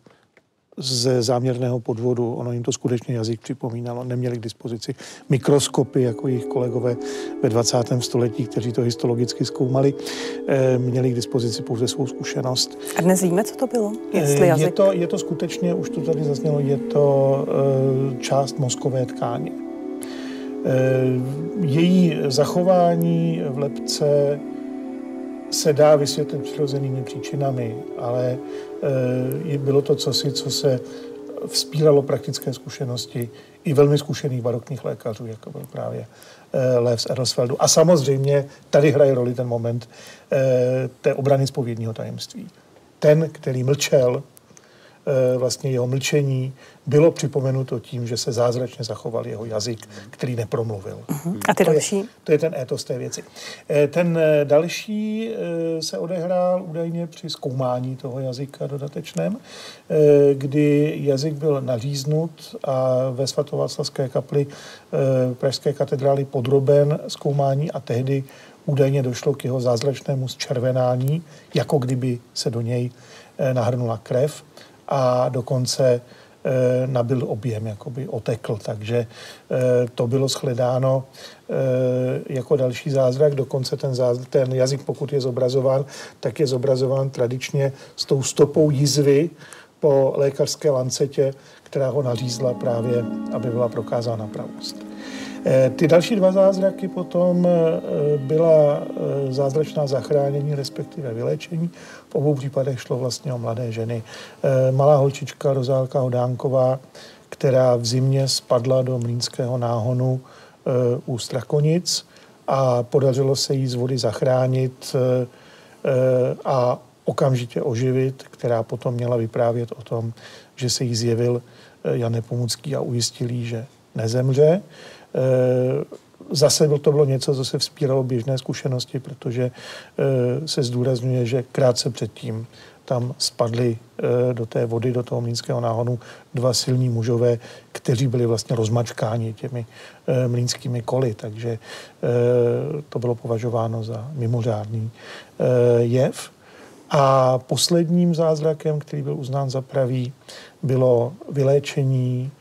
ze záměrného podvodu. Ono jim to skutečně jazyk připomínalo. Neměli k dispozici mikroskopy, jako jejich kolegové ve 20. století, kteří to histologicky zkoumali. Měli k dispozici pouze svou zkušenost. A dnes víme, co to bylo? Jestli jazyk... je, to, je to skutečně, už to tady zaznělo, je to část mozkové tkáně. Eh, její zachování v lepce se dá vysvětlit přirozenými příčinami, ale eh, bylo to cosi, co se vzpíralo praktické zkušenosti i velmi zkušených barokních lékařů, jako byl právě eh, Lev z Erlsfeldu. A samozřejmě tady hraje roli ten moment té obrany zpovědního tajemství. Ten, který mlčel, vlastně jeho mlčení bylo připomenuto tím, že se zázračně zachoval jeho jazyk, který nepromluvil. Uh-huh. A ty to další? Je, to je ten étos té věci. Eh, ten eh, další se odehrál údajně při zkoumání toho jazyka dodatečném, kdy jazyk byl naříznut a ve svatováclavské kapli Pražské katedrály podroben zkoumání a tehdy údajně došlo k jeho zázračnému zčervenání, jako kdyby se do něj nahrnula krev a dokonce eh, nabil objem, jakoby otekl. Takže eh, to bylo shledáno eh, jako další zázrak. Dokonce ten, zázrak, ten jazyk, pokud je zobrazován, tak je zobrazován tradičně s tou stopou jizvy po lékařské lancetě, která ho nařízla právě, aby byla prokázána pravost. Eh, ty další dva zázraky potom eh, byla eh, zázračná zachránění, respektive vylečení. V obou případech šlo vlastně o mladé ženy. Malá holčička Rozálka Hodánková, která v zimě spadla do mlínského náhonu u Strakonic a podařilo se jí z vody zachránit a okamžitě oživit, která potom měla vyprávět o tom, že se jí zjevil Jan Nepomucký a ujistil jí, že nezemře. Eh, zase to bylo něco, co se vzpíralo běžné zkušenosti, protože se zdůrazňuje, že krátce předtím tam spadli do té vody, do toho mlínského náhonu dva silní mužové, kteří byli vlastně rozmačkáni těmi mlínskými koly, takže to bylo považováno za mimořádný jev. A posledním zázrakem, který byl uznán za pravý, bylo vyléčení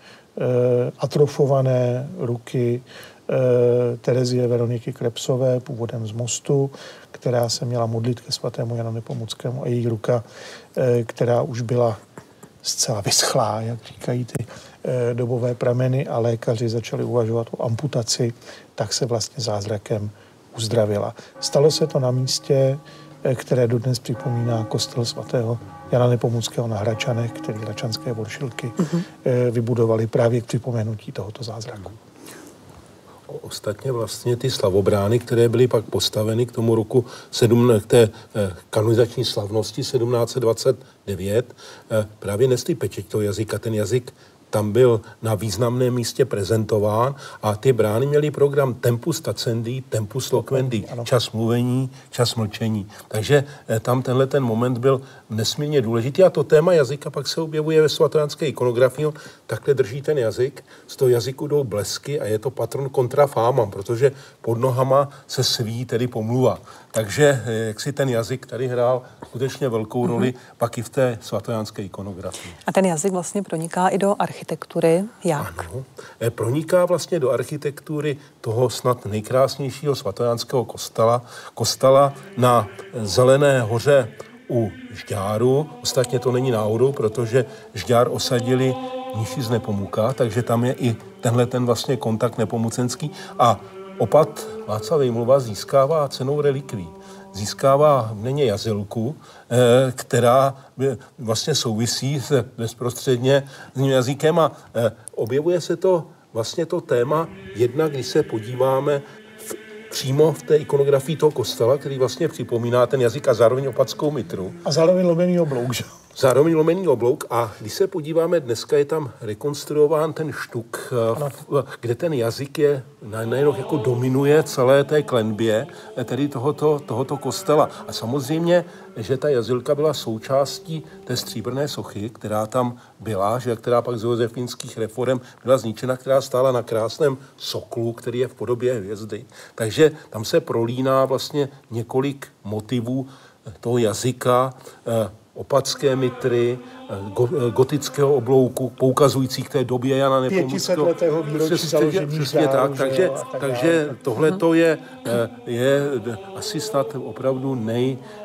atrofované ruky e, Terezie Veroniky Krepsové, původem z Mostu, která se měla modlit ke svatému Janu Nepomuckému a její ruka, e, která už byla zcela vyschlá, jak říkají ty dobové prameny a lékaři začali uvažovat o amputaci, tak se vlastně zázrakem uzdravila. Stalo se to na místě, Eh, které dodnes připomíná kostel svatého Jana Nepomuckého na Hračanech, který Hračanské voršilky uh-huh. vybudovali právě k připomenutí tohoto zázraku. Ostatně vlastně ty slavobrány, které byly pak postaveny k tomu roku 7, k té eh, kanonizační slavnosti 1729, právě nesli pečeť toho jazyka. Ten jazyk tam byl na významném místě prezentován a ty brány měly program tempus tacendi, tempus loquendi, čas mluvení, čas mlčení. Takže eh, tam tenhle ten moment byl nesmírně důležitý a to téma jazyka pak se objevuje ve svatojánské ikonografii. Takhle drží ten jazyk, z toho jazyku jdou blesky a je to patron kontra fámam, protože pod nohama se sví tedy pomluva. Takže eh, jak si ten jazyk tady hrál skutečně velkou mhm. roli, mm-hmm. pak i v té svatojánské ikonografii. A ten jazyk vlastně proniká i do architektury. Jak? Ano, eh, proniká vlastně do architektury toho snad nejkrásnějšího svatojánského kostela, kostela na Zelené hoře u Žďáru. Ostatně to není náhodou, protože Žďár osadili nižší z Nepomuka, takže tam je i tenhle ten vlastně kontakt nepomucenský a opat Václav Vejmluva získává cenou relikví. Získává v něně jazylku, eh, která vlastně souvisí s bezprostředně s jazykem a eh, objevuje se to vlastně to téma, jednak když se podíváme přímo v té ikonografii toho kostela, který vlastně připomíná ten jazyk a zároveň opatskou mitru. A zároveň lomený oblouk, že? Zároveň lomený oblouk a když se podíváme, dneska je tam rekonstruován ten štuk, ano. kde ten jazyk je najednou jako dominuje celé té klenbě, tedy tohoto, tohoto kostela. A samozřejmě, že ta jazylka byla součástí té stříbrné sochy, která tam byla, že, která pak z josefínských reform byla zničena, která stála na krásném soklu, který je v podobě hvězdy. Takže tam se prolíná vlastně několik motivů toho jazyka, eh, opatské mitry, eh, eh, gotického oblouku, poukazující k té době Jana Nepomuckého. letého výročí založení Přesně tak, takže, tak takže tohle to je, eh, je asi snad opravdu nej, Eh,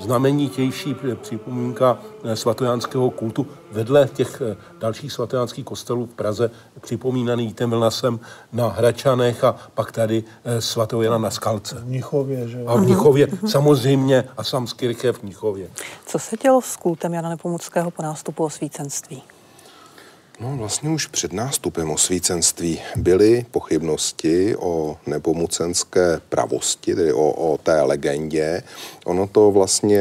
znamenitější připomínka eh, svatojánského kultu vedle těch eh, dalších svatojánských kostelů v Praze, připomínaný Vítem Vilnasem na Hračanech a pak tady svatého Jana na Skalce. V Mnichově, že? A v Mnichově, samozřejmě, a Samskirche v Mnichově. Co se dělo s kultem Jana Nepomuckého po nástupu osvícenství? No vlastně už před nástupem osvícenství byly pochybnosti o nepomucenské pravosti, tedy o, o té legendě. Ono to vlastně,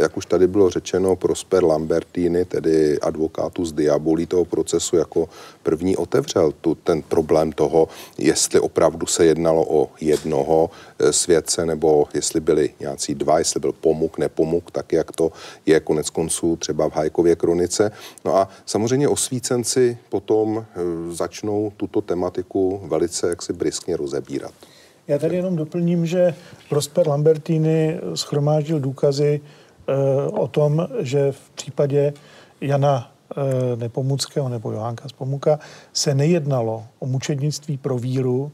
jak už tady bylo řečeno, Prosper Lambertini, tedy advokátu z diabolí toho procesu, jako první otevřel tu, ten problém toho, jestli opravdu se jednalo o jednoho svědce, nebo jestli byli nějací dva, jestli byl pomuk, nepomuk, tak jak to je konec konců třeba v Hajkově kronice. No a samozřejmě osvícenci potom eh, začnou tuto tematiku velice jaksi briskně rozebírat. Já tady jenom doplním, že Prosper Lambertini schromáždil důkazy e, o tom, že v případě Jana e, Nepomuckého nebo Johánka z Pomuka se nejednalo o mučednictví pro víru,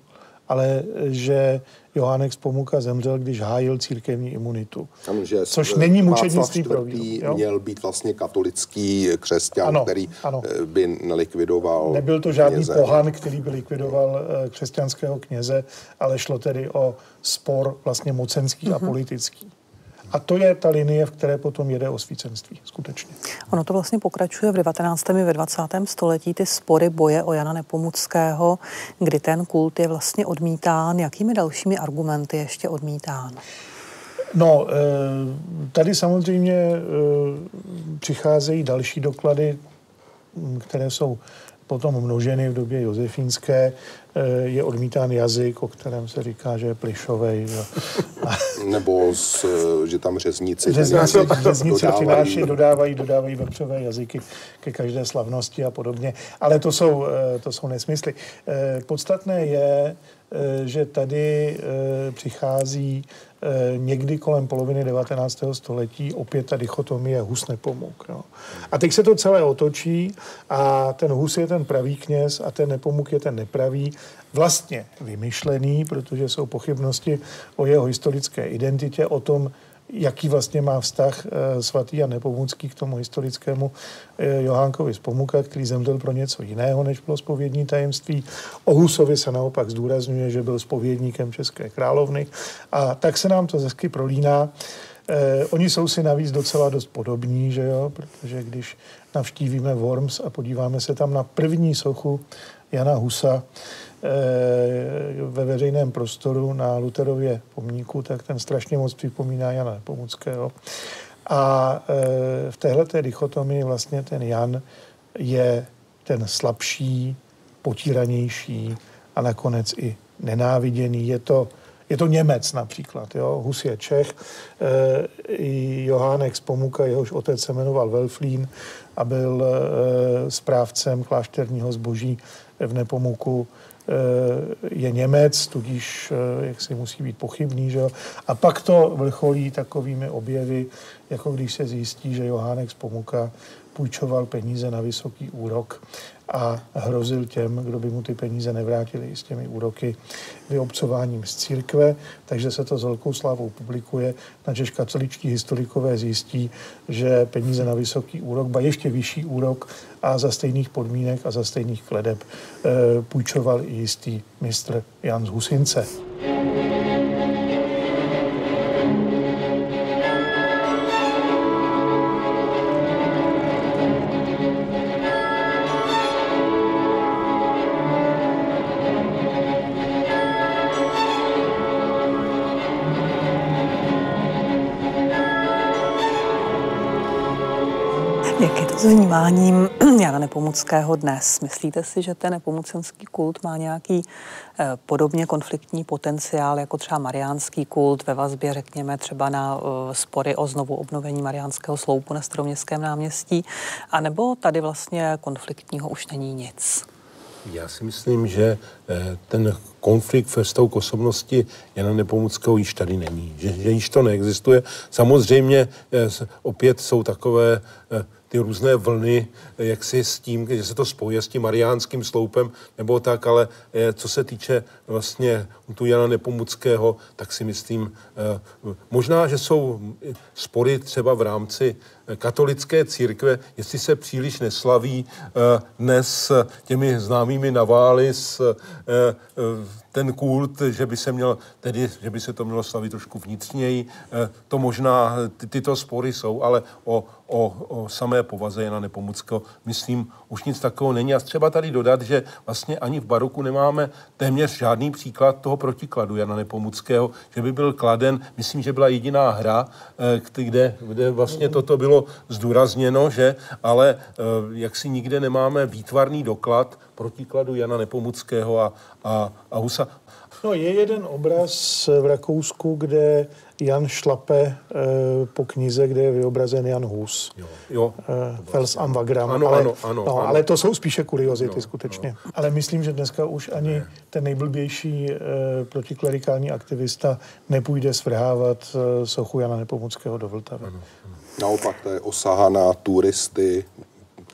ale že Johánek z Pomuka zemřel, když hájil církevní imunitu. Tam, že což není mučednictví pro víru. měl být vlastně katolický křesťan, ano, který ano. Eh, by nelikvidoval Nebyl to žádný kněze. pohan, který by likvidoval eh, křesťanského kněze, ale šlo tedy o spor vlastně mocenský mm-hmm. a mhm. politický. A to je ta linie, v které potom jede osvícenství, skutečně. Ono to vlastně pokračuje v 19. i ve 20. století, ty spory boje o Jana Nepomuckého, kdy ten kult je vlastně odmítán. Jakými dalšími argumenty ještě odmítán? No, eh, tady samozřejmě eh, přicházejí další doklady, které jsou potom množeny v době josefínské, je odmítán jazyk, o kterém se říká, že je plišovej. Nebo z, že tam řezníci, řezníci, řezníci dodávají. dodávají, dodávají vepřové jazyky ke každé slavnosti a podobně. Ale to jsou, to jsou nesmysly. Podstatné je, že tady přichází Eh, někdy kolem poloviny 19. století opět ta dichotomie Hus Nepomuk. Jo. A teď se to celé otočí a ten Hus je ten pravý kněz a ten Nepomuk je ten nepravý, vlastně vymyšlený, protože jsou pochybnosti o jeho historické identitě, o tom, jaký vlastně má vztah eh, svatý Jan Nepomucký k tomu historickému eh, Johánkovi z Pomuka, který zemřel pro něco jiného, než bylo spovědní tajemství. O Husovi se naopak zdůrazňuje, že byl spovědníkem České královny. A tak se nám to hezky prolíná. Eh, oni jsou si navíc docela dost podobní, že jo? protože když navštívíme Worms a podíváme se tam na první sochu Jana Husa, ve veřejném prostoru na Luterově pomníku, tak ten strašně moc připomíná Jana Nepomuckého. A eh, v téhle dichotomii vlastně ten Jan je ten slabší, potíranější a nakonec i nenáviděný. Je to, je to Němec například. Jo? Hus je Čech. E, Johánek z Pomuka, jehož otec se jmenoval Velflín a byl e, správcem klášterního zboží v Nepomuku Eh, je Němec, tudíž eh, jak si musí být pochybný. Že? A pak to vrcholí takovými objevy, jako když se zjistí, že Johánek z Pomuka půjčoval peníze na vysoký úrok a hrozil těm, kdo by mu ty peníze nevrátili s těmi úroky vyobcováním z církve, takže se to s velkou slávou publikuje, načež katoličtí historikové zjistí, že peníze na vysoký úrok, ba ještě vyšší úrok a za stejných podmínek a za stejných kledeb e, půjčoval i jistý mistr Jan z Husince. Vnímáním Jana Nepomuckého dnes. Myslíte si, že ten nepomucenský kult má nějaký eh, podobně konfliktní potenciál jako třeba mariánský kult ve vazbě, řekněme, třeba na eh, spory o znovu obnovení mariánského sloupu na staroměstském náměstí? A nebo tady vlastně konfliktního už není nic? Já si myslím, že eh, ten konflikt ve vztahu k osobnosti Jana Nepomuckého již tady není, že, že již to neexistuje. Samozřejmě opět jsou takové ty různé vlny, jak si s tím, že se to spojuje s tím mariánským sloupem nebo tak, ale eh, co se týče vlastně tu Jana Nepomuckého, tak si myslím, eh, možná, že jsou spory třeba v rámci eh, katolické církve, jestli se příliš neslaví dnes těmi známými navály s ten kult, že by se měl, tedy, že by se to mělo slavit trošku vnitřněji, to možná ty, tyto spory jsou, ale o, o, o samé povaze Jana Nepomuckého, myslím, už nic takového není. A třeba tady dodat, že vlastně ani v baroku nemáme téměř žádný příklad toho protikladu Jana Nepomuckého, že by byl kladen, myslím, že byla jediná hra, eh, kde, kde vlastně toto bylo zdůrazněno, že, ale eh, jak si nikde nemáme výtvarný doklad protikladu Jana Nepomuckého a, a, a Husa. No, je jeden obraz v Rakousku, kde Jan šlape e, po knize, kde je vyobrazen Jan Hus. Jo, jo. E, Fels am Wagram. Ano, ale, ano, ano, no, ano. ale to jsou spíše kuriozity no, skutečně. No. Ale myslím, že dneska už ani ne. ten nejblbější e, protiklerikální aktivista nepůjde svrhávat e, sochu Jana Nepomuckého do Vltavy. Ano, ano. Naopak to je osaha na turisty,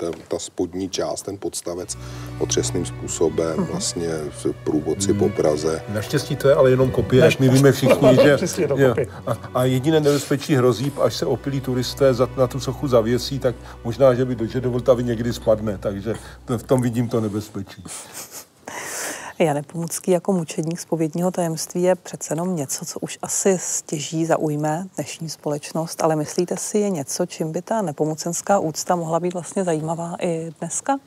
ta, ta spodní část, ten podstavec otřesným způsobem, uh-huh. vlastně v průvodci hmm. po Praze. Naštěstí to je ale jenom kopie, jak my víme všichni, že, je, a, a jediné nebezpečí hrozí, až se opilí turisté za, na tu sochu zavěsí, tak možná, že by do Vltavy někdy spadne, takže to, v tom vidím to nebezpečí. Jan Nepomucký jako mučedník spovědního tajemství je přece jenom něco, co už asi stěží zaujme dnešní společnost, ale myslíte si, je něco, čím by ta nepomucenská úcta mohla být vlastně zajímavá i dneska?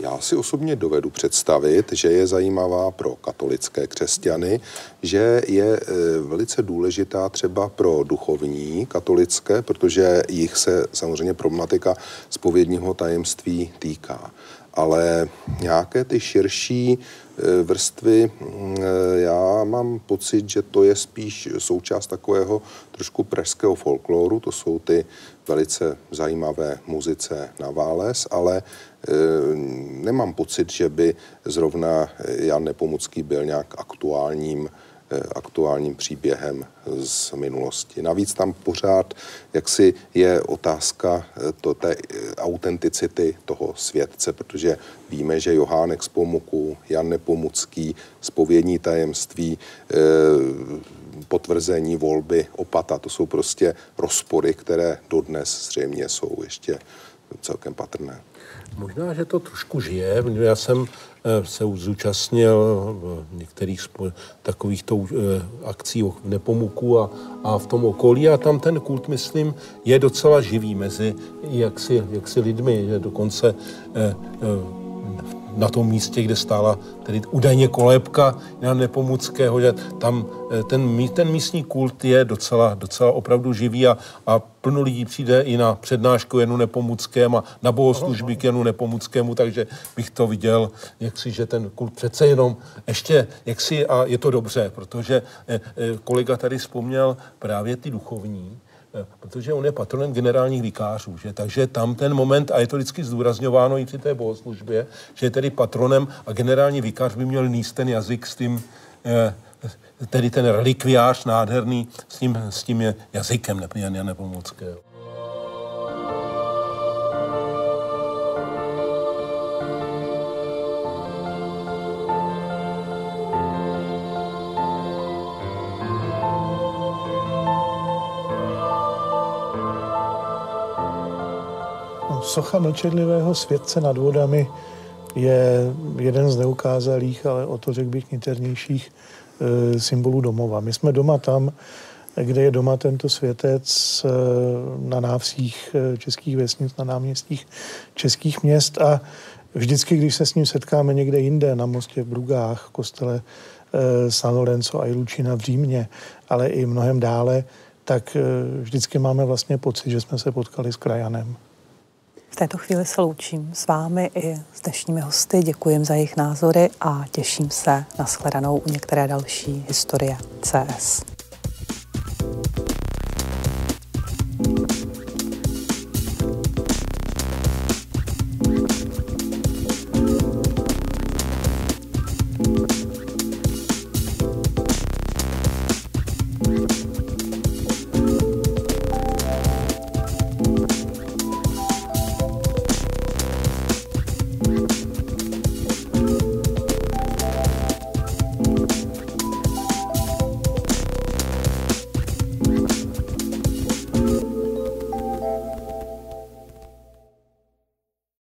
Já si osobně dovedu představit, že je zajímavá pro katolické křesťany, že je e, velice důležitá třeba pro duchovní katolické, protože jich se samozřejmě problematika spovědního tajemství týká ale nějaké ty širší eh, vrstvy, eh, já mám pocit, že to je spíš součást takového trošku pražského folkloru, to jsou ty velice zajímavé muzice na Váles, ale e, nemám pocit, že by zrovna Jan Nepomucký byl nějak aktuálním aktuálním příběhem z minulosti. Navíc tam pořád jaksi je otázka eh, to, té eh, autenticity toho světce, protože víme, že Johánek z Pomuku, Jan Nepomucký, spovědní tajemství, potvrzení volby opata, to jsou prostě rozpory, které dodnes zřejmě jsou ještě celkem patrné. Možná, že to trošku žije. Já jsem eh, se zúčastnil v některých takovýchto eh, akcí v Nepomuku a, a v tom okolí a tam ten kult, myslím, je docela živý mezi jaksi, jaksi lidmi, dokonce eh, na tom místě, kde stála tedy údajně kolébka Jana Nepomuckého, že tam eh, ten, ten místní kult je docela, docela opravdu živý a, a plno lidí přijde i na přednášku Janu Nepomuckém a na bohoslužby k Janu Nepomuckému, takže bych to viděl, jak si, že ten kult přece jenom ještě, jak si, a je to dobře, protože eh, eh, kolega tady vzpomněl právě ty duchovní, protože on je patronem generálních vikářů, že? takže tam ten moment, a je to vždycky zdůrazňováno i při té bohoslužbě, že je tedy patronem a generální vikář by měl níst ten jazyk s tím, eh, tedy ten relikviář nádherný s tím, s tím jazykem Jana Nepomuckého. Socha mlčenlivého světce nad vodami je jeden z neukázalých, ale o to řekl bych niternějších e, symbolů domova. My jsme doma tam, kde je doma tento světec e, na návsích e, českých vesnic, na náměstích českých měst a vždycky, když se s ním setkáme někde jinde, na mostě v Brugách, kostele San Lorenzo a Ilučina v Římě, ale i mnohem dále, tak vždycky máme vlastně pocit, že jsme se potkali s krajanem. V této chvíli se loučím s vámi i s dnešními hosty, děkujem za jejich názory a těším se na shledanou u některé další historie CS. thank you